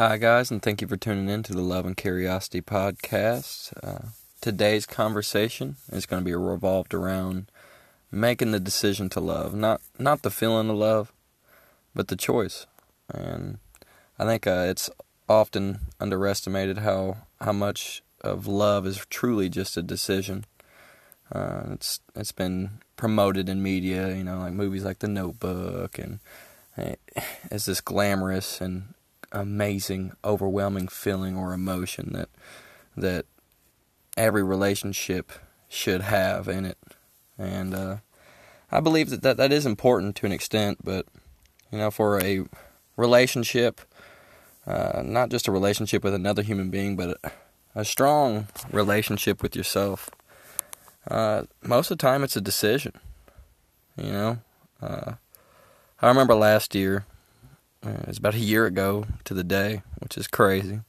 Hi, guys, and thank you for tuning in to the Love and Curiosity podcast. Uh, today's conversation is going to be revolved around making the decision to love, not not the feeling of love, but the choice. And I think uh, it's often underestimated how how much of love is truly just a decision. Uh, it's it's been promoted in media, you know, like movies like The Notebook, and eh, it's this glamorous and amazing, overwhelming feeling or emotion that that every relationship should have in it. And uh, I believe that, that that is important to an extent, but you know, for a relationship, uh, not just a relationship with another human being, but a, a strong relationship with yourself. Uh, most of the time, it's a decision. You know, uh, I remember last year uh, it was about a year ago to the day, which is crazy.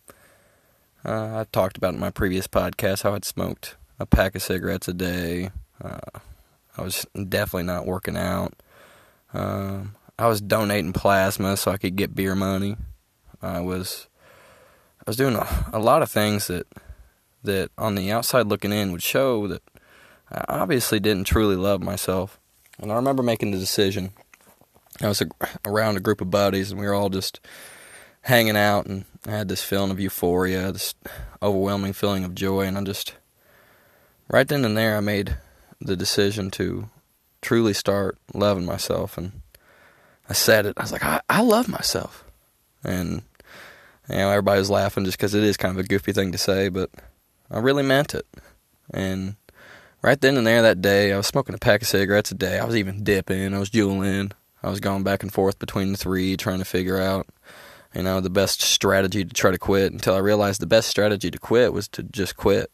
Uh, I talked about in my previous podcast how I'd smoked a pack of cigarettes a day. Uh, I was definitely not working out. Um, I was donating plasma so I could get beer money. I was I was doing a, a lot of things that that on the outside looking in would show that I obviously didn't truly love myself. And I remember making the decision I was around a group of buddies, and we were all just hanging out, and I had this feeling of euphoria, this overwhelming feeling of joy, and I just right then and there I made the decision to truly start loving myself, and I said it. I was like, I, I love myself, and you know everybody was laughing just because it is kind of a goofy thing to say, but I really meant it, and right then and there that day, I was smoking a pack of cigarettes a day. I was even dipping, I was juuling. I was going back and forth between the three, trying to figure out, you know, the best strategy to try to quit until I realized the best strategy to quit was to just quit.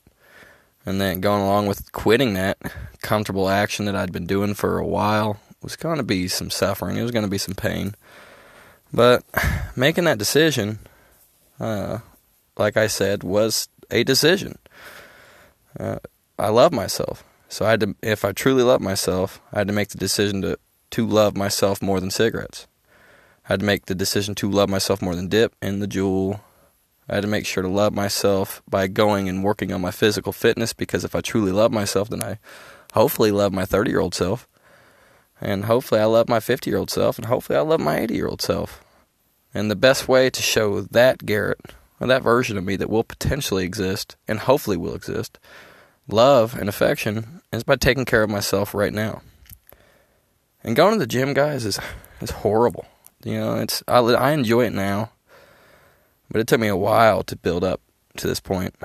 And then going along with quitting that comfortable action that I'd been doing for a while was going to be some suffering. It was going to be some pain. But making that decision, uh, like I said, was a decision. Uh, I love myself. So I had to, if I truly love myself, I had to make the decision to to love myself more than cigarettes. I had to make the decision to love myself more than dip and the Juul. I had to make sure to love myself by going and working on my physical fitness because if I truly love myself, then I hopefully love my 30 year old self. And hopefully I love my 50 year old self. And hopefully I love my 80 year old self. And the best way to show that Garrett, or that version of me that will potentially exist and hopefully will exist, love and affection, is by taking care of myself right now. And going to the gym, guys, is is horrible. You know, it's I, I enjoy it now, but it took me a while to build up to this point.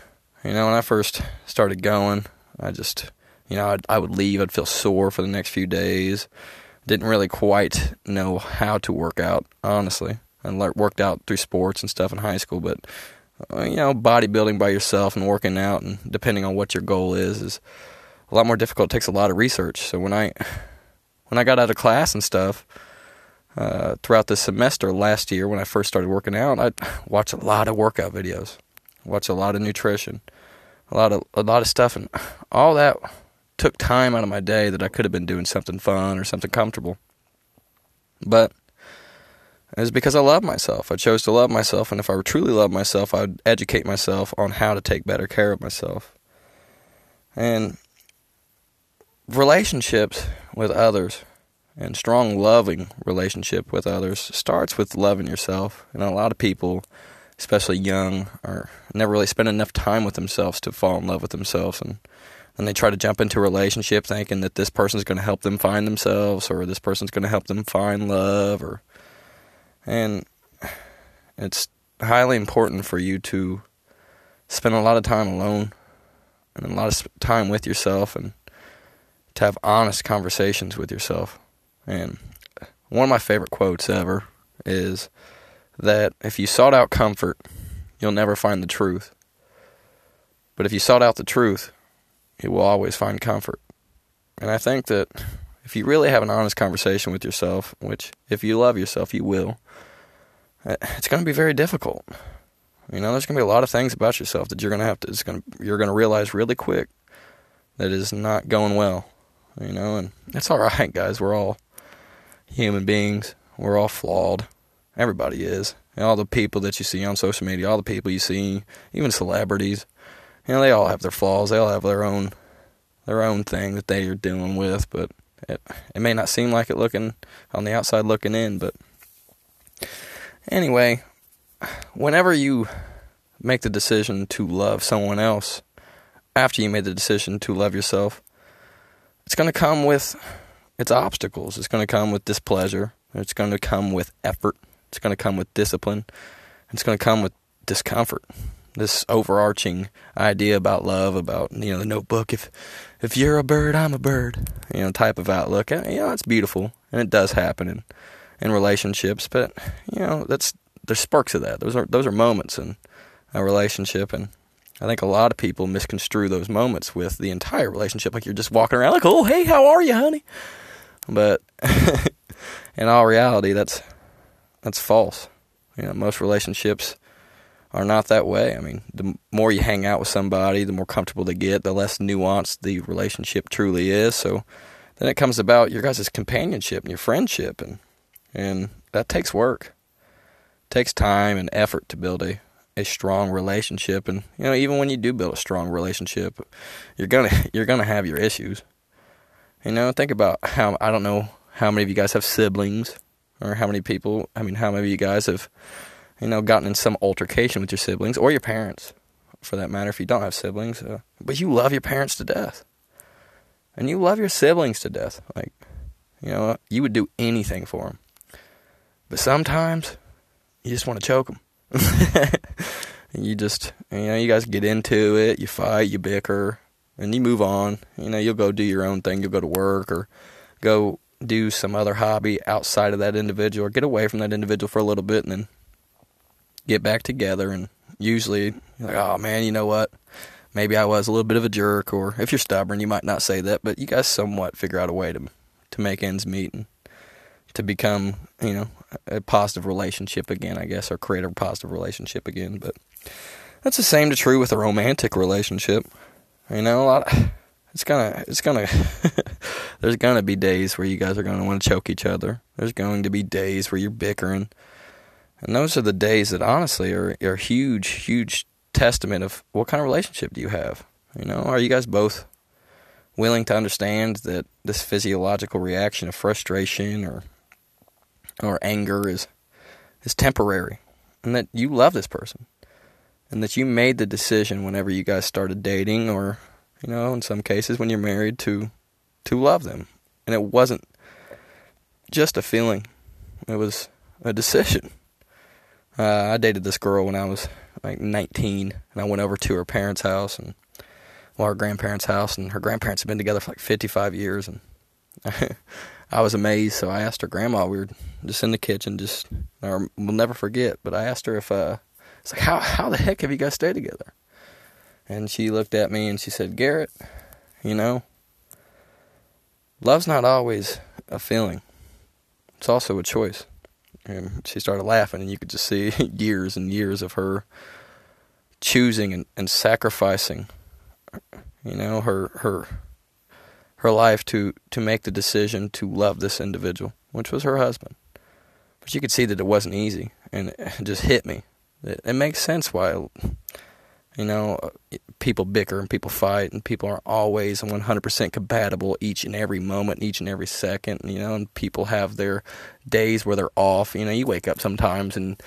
You know, when I first started going, I just, you know, I'd, I would leave. I'd feel sore for the next few days. Didn't really quite know how to work out, honestly. I worked out through sports and stuff in high school, but uh, you know, bodybuilding by yourself and working out, and depending on what your goal is, is a lot more difficult. It takes a lot of research. So when I when I got out of class and stuff uh, throughout the semester last year when I first started working out, I watched a lot of workout videos, watched a lot of nutrition, a lot of a lot of stuff, and all that took time out of my day that I could have been doing something fun or something comfortable. But it was because I love myself. I chose to love myself, and if I truly love myself, I'd educate myself on how to take better care of myself. And relationships with others. And strong loving relationship with others starts with loving yourself. And a lot of people especially young are never really spend enough time with themselves to fall in love with themselves. And and they try to jump into a relationship thinking that this person's going to help them find themselves or this person's going to help them find love or and it's highly important for you to spend a lot of time alone and a lot of time with yourself and to have honest conversations with yourself. And one of my favorite quotes ever is that if you sought out comfort, you'll never find the truth. But if you sought out the truth, you will always find comfort. And I think that if you really have an honest conversation with yourself, which if you love yourself, you will, eh, it's going to be very difficult. You know, there's going to be a lot of things about yourself that you're going to have to, it's going to, you're going to realize really quick that is not going well you know, and it's all right, guys. We're all human beings. We're all flawed. Everybody is. And all the people that you see on social media, all the people you see, even celebrities, you know, they all have their flaws. They all have their own their own thing that they are dealing with, but it, it may not seem like it looking on the outside looking in, but anyway, whenever you make the decision to love someone else after you made the decision to love yourself, it's going to come with its obstacles. It's going to come with displeasure. It's going to come with effort. It's going to come with discipline. It's going to come with discomfort. This overarching idea about love, about you know the Notebook. If if you're a bird, I'm a bird. You know, type of outlook. You know, it's beautiful, and it does happen in in relationships. But you know, that's there's sparks of that. Those are those are moments in a relationship, and I think a lot of people misconstrue those moments with the entire relationship. Like you're just walking around like, oh, hey, how are you, honey? But in all reality, that's that's false. You know, most relationships are not that way. I mean, the more you hang out with somebody, the more comfortable they get, the less nuanced the relationship truly is. So then it comes about your guys' companionship and your friendship, and and that takes work, it takes time and effort to build a a strong relationship. And you know, even when you do build a strong relationship, you're gonna you're gonna have your issues. You know, think about how I don't know how many of you guys have siblings, or how many people. I mean, how many of you guys have you know, gotten in some altercation with your siblings or your parents, for that matter, if you don't have siblings. Uh, but you love your parents to death. And you love your siblings to death. Like, you know, you would do anything for them. But sometimes you just want to choke them. you just, you know, you guys get into it, you fight, you bicker, and you move on. You know, you'll go do your own thing, you'll go to work or go do some other hobby outside of that individual or get away from that individual for a little bit and then get back together and usually like, oh man, you know what? Maybe I was a little bit of a jerk, or if you're stubborn, you might not say that, but you guys somewhat figure out a way to to make ends meet and to become, you know, a positive relationship again, I guess, or create a positive relationship again. But that's the same to true with a romantic relationship. You know. Of, it's gonna, it's gonna. there's gonna be days where you guys are gonna want to choke each other. There's going to be days where you're bickering. And those are the days that honestly are are huge, huge testament of what kind of relationship do you have? You know, are you guys both willing to understand that this physiological reaction of frustration or or anger is is temporary and that you love this person and that you made the decision whenever you guys started dating or you know in some cases when you're married to to love them. And it wasn't just a feeling. It was a decision. Uh, I dated this girl when I was like 19, and I went over to her parents' house and well, her grandparents' house, and her grandparents had been together for like 55 years, and I was amazed. So I asked her grandma. We were just in the kitchen, just or we'll never forget. But I asked her if uh, it's like how how the heck have you guys stayed together? And she looked at me and she said, Garrett, you know, love's not always a feeling. It's also a choice. And she started laughing, and you could just see years and years of her choosing and, and sacrificing, you know, her her her life to to make the decision to love this individual, which was her husband. But you could see that it wasn't easy, and it just hit me. It, it makes sense why you know, people bicker and people fight, and people aren't always 100% compatible each and every moment, each and every second. You know, and people have their days where they're off. You know, you wake up sometimes and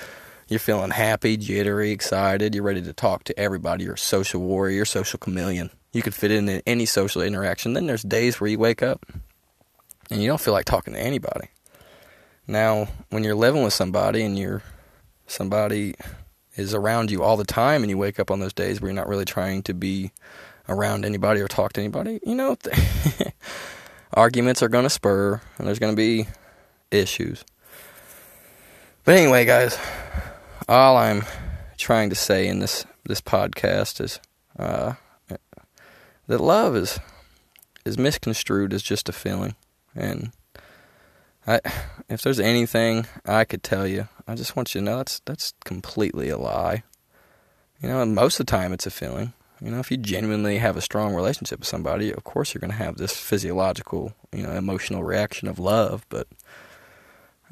you're feeling happy, jittery, excited. You're ready to talk to everybody. You're a social warrior, social chameleon. You can fit in any social interaction. Then there's days where you wake up and you don't feel like talking to anybody. Now, when you're living with somebody and you're somebody is around you all the time and you wake up on those days where you're not really trying to be around anybody or talk to anybody, you know, arguments are going to spur and there's going to be issues. But anyway, guys, all I'm trying to say in this this podcast is uh, that love is is misconstrued as just a feeling, and I, if there's anything I could tell you, I just want you to know that's that's completely a lie. You know, and most of the time it's a feeling. You know, if you genuinely have a strong relationship with somebody, of course you're going to have this physiological, you know, emotional reaction of love, but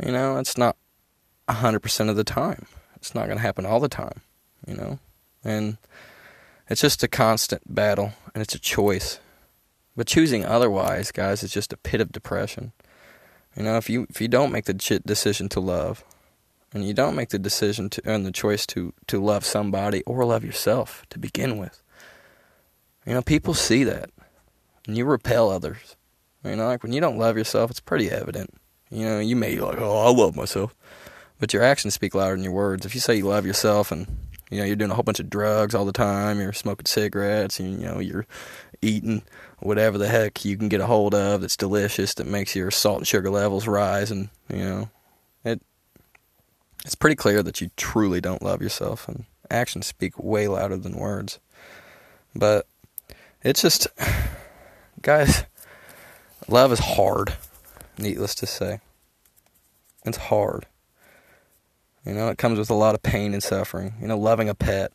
you know, it's not 100% of the time. It's not going to happen all the time, you know? And it's just a constant battle and it's a choice. But choosing otherwise, guys, is just a pit of depression. You know, if you if you don't make the decision to love, and you don't make the decision to and the choice to to love somebody or love yourself to begin with, you know, people see that, and you repel others. You know, like when you don't love yourself, it's pretty evident. You know, you may be like, "Oh, I love myself," but your actions speak louder than your words. If you say you love yourself and you know you're doing a whole bunch of drugs all the time, you're smoking cigarettes, and you know you're eating whatever the heck you can get a hold of that's delicious that makes your salt and sugar levels rise and you know it it's pretty clear that you truly don't love yourself and actions speak way louder than words. But it's just guys love is hard needless to say. It's hard you know it comes with a lot of pain and suffering you know loving a pet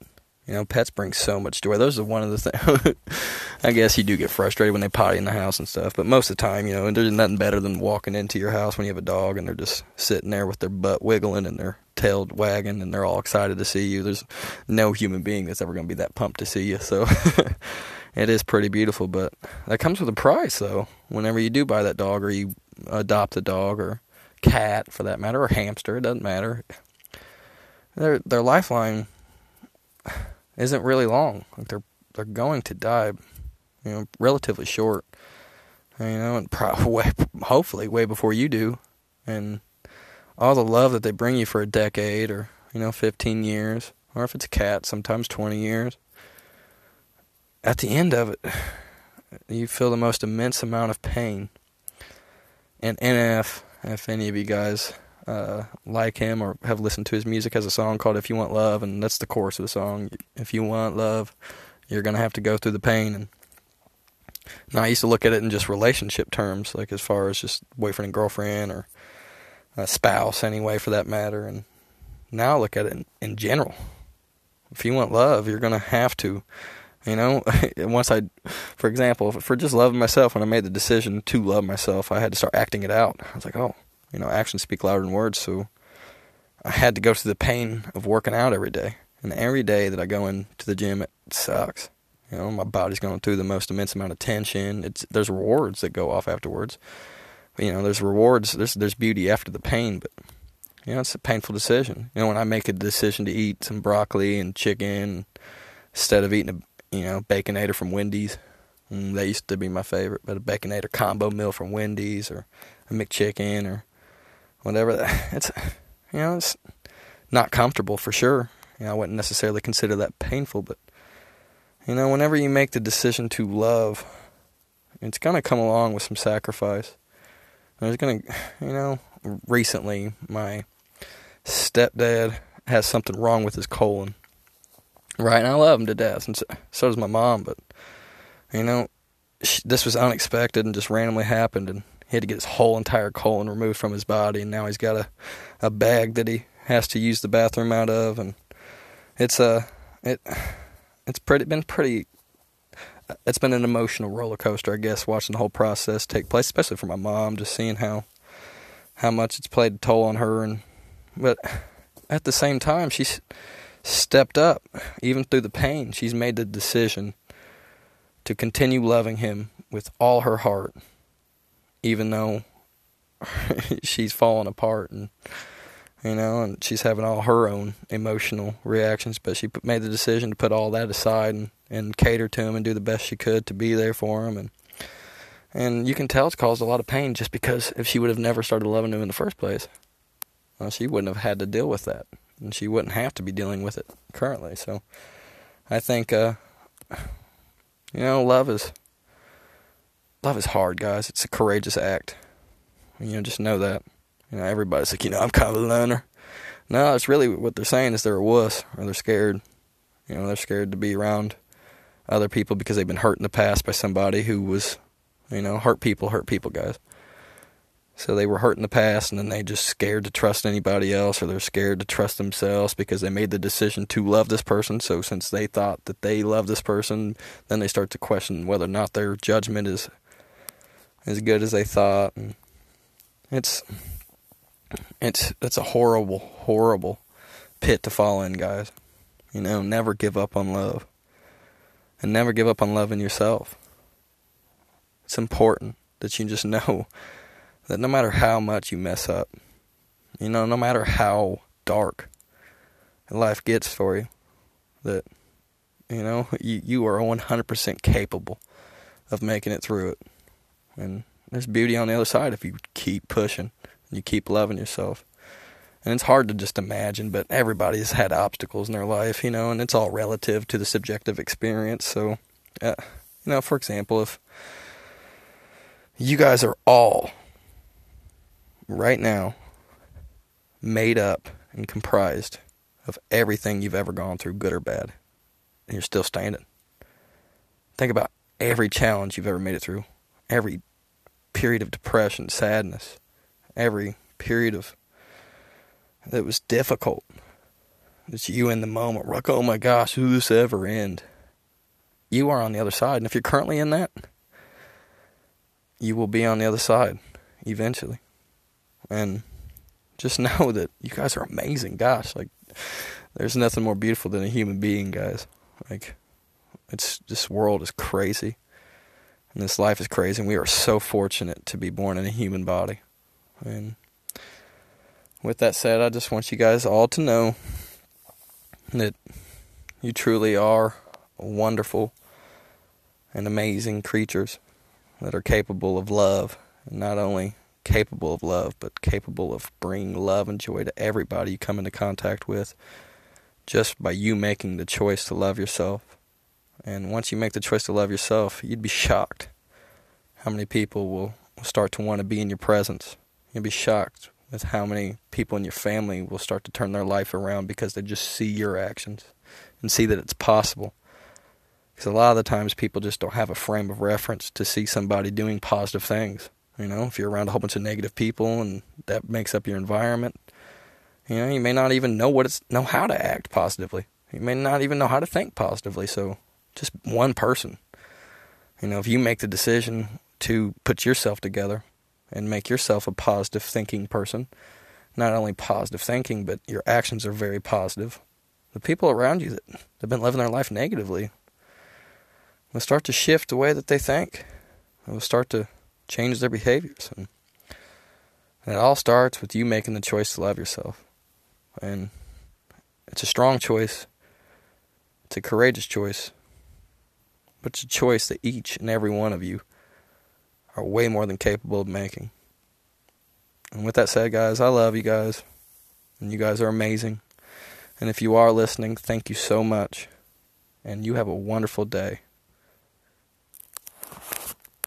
you know, pets bring so much joy. Those are one of the things. I guess you do get frustrated when they potty in the house and stuff, but most of the time, you know, there's nothing better than walking into your house when you have a dog and they're just sitting there with their butt wiggling and their tail wagging and they're all excited to see you. There's no human being that's ever going to be that pumped to see you. So it is pretty beautiful, but that comes with a price, though. Whenever you do buy that dog or you adopt a dog or cat, for that matter, or hamster, it doesn't matter. Their their lifeline isn't really long. Like they're they're going to die, you know, relatively short. You know, and probably hopefully way before you do, and all the love that they bring you for a decade or you know 15 years, or if it's a cat, sometimes 20 years. At the end of it, you feel the most immense amount of pain. And NF, if any of you guys uh, like him or have listened to his music has a song called "If You Want Love," and that's the chorus of the song. If you want love, you're gonna have to go through the pain. And now I used to look at it in just relationship terms, like as far as just boyfriend and girlfriend or a spouse, anyway, for that matter. And now I look at it in, in general. If you want love, you're gonna have to. You know, once I, for example, for just loving myself, when I made the decision to love myself, I had to start acting it out. I was like, oh, you know, actions speak louder than words. So I had to go through the pain of working out every day. And every day that I go into the gym, it sucks. You know, my body's going through the most immense amount of tension. It's there's rewards that go off afterwards. You know, there's rewards. There's there's beauty after the pain, but you know, it's a painful decision. You know, when I make a decision to eat some broccoli and chicken instead of eating a you know baconator from Wendy's, mm, they used to be my favorite. But a baconator combo meal from Wendy's or a McChicken or whatever. That it's you know it's not comfortable for sure. You know, I wouldn't necessarily consider that painful, but you know, whenever you make the decision to love, it's gonna come along with some sacrifice. There's gonna, you know, recently my stepdad has something wrong with his colon. Right, and I love him to death, and so, so does my mom. But you know, she, this was unexpected and just randomly happened, and he had to get his whole entire colon removed from his body, and now he's got a a bag that he has to use the bathroom out of, and it's a uh, it it's pretty been pretty. It's been an emotional roller coaster, I guess, watching the whole process take place, especially for my mom, just seeing how how much it's played a toll on her, and but at the same time, she's stepped up, even through the pain. She's made the decision to continue loving him with all her heart even though she's falling apart and you know, and she's having all her own emotional reactions, but she made the decision to put all that aside and, and cater to him and do the best she could to be there for him and and you can tell it's caused a lot of pain just because if she would have never started loving him in the first place, well, she wouldn't have had to deal with that, and she wouldn't have to be dealing with it currently. So, I think, uh, you know, love is love is hard, guys. It's a courageous act. You know, just know that. You know, everybody's like, you know, I'm kind of a loner. No, it's really what they're saying is they're a wuss or they're scared. You know, they're scared to be around other people because they've been hurt in the past by somebody who was, you know, hurt people, hurt people, guys. So they were hurt in the past and then they just scared to trust anybody else or they're scared to trust themselves because they made the decision to love this person. So since they thought that they love this person, then they start to question whether or not their judgment is as good as they thought. And it's it's it's a horrible, horrible pit to fall in, guys. You know, never give up on love. And never give up on loving yourself. It's important that you just know that no matter how much you mess up, you know, no matter how dark life gets for you, that, you know, you, you are 100% capable of making it through it. And there's beauty on the other side if you keep pushing and you keep loving yourself. And it's hard to just imagine, but everybody's had obstacles in their life, you know, and it's all relative to the subjective experience. So, uh, you know, for example, if you guys are all right now made up and comprised of everything you've ever gone through, good or bad, and you're still standing. Think about every challenge you've ever made it through, every period of depression, sadness, every period of that was difficult. It's you in the moment, like, oh my gosh, who this ever end? You are on the other side, and if you're currently in that, you will be on the other side eventually. And just know that you guys are amazing. Gosh, like there's nothing more beautiful than a human being, guys. Like it's this world is crazy. And this life is crazy and we are so fortunate to be born in a human body. And with that said, I just want you guys all to know that you truly are wonderful and amazing creatures that are capable of love, and not only capable of love, but capable of bringing love and joy to everybody you come into contact with just by you making the choice to love yourself. And once you make the choice to love yourself, you'd be shocked how many people will start to want to be in your presence. You'll be shocked with how many people in your family will start to turn their life around because they just see your actions and see that it's possible. Because a lot of the times people just don't have a frame of reference to see somebody doing positive things. You know, if you're around a whole bunch of negative people and that makes up your environment, you know, you may not even know what it's know how to act positively. You may not even know how to think positively. So, just one person. You know, if you make the decision to put yourself together and make yourself a positive thinking person, not only positive thinking, but your actions are very positive. The people around you that have been living their life negatively will start to shift the way that they think. They will start to change their behaviors. And it all starts with you making the choice to love yourself. And it's a strong choice, it's a courageous choice, but it's a choice that each and every one of you are way more than capable of making. And with that said, guys, I love you guys. And you guys are amazing. And if you are listening, thank you so much. And you have a wonderful day.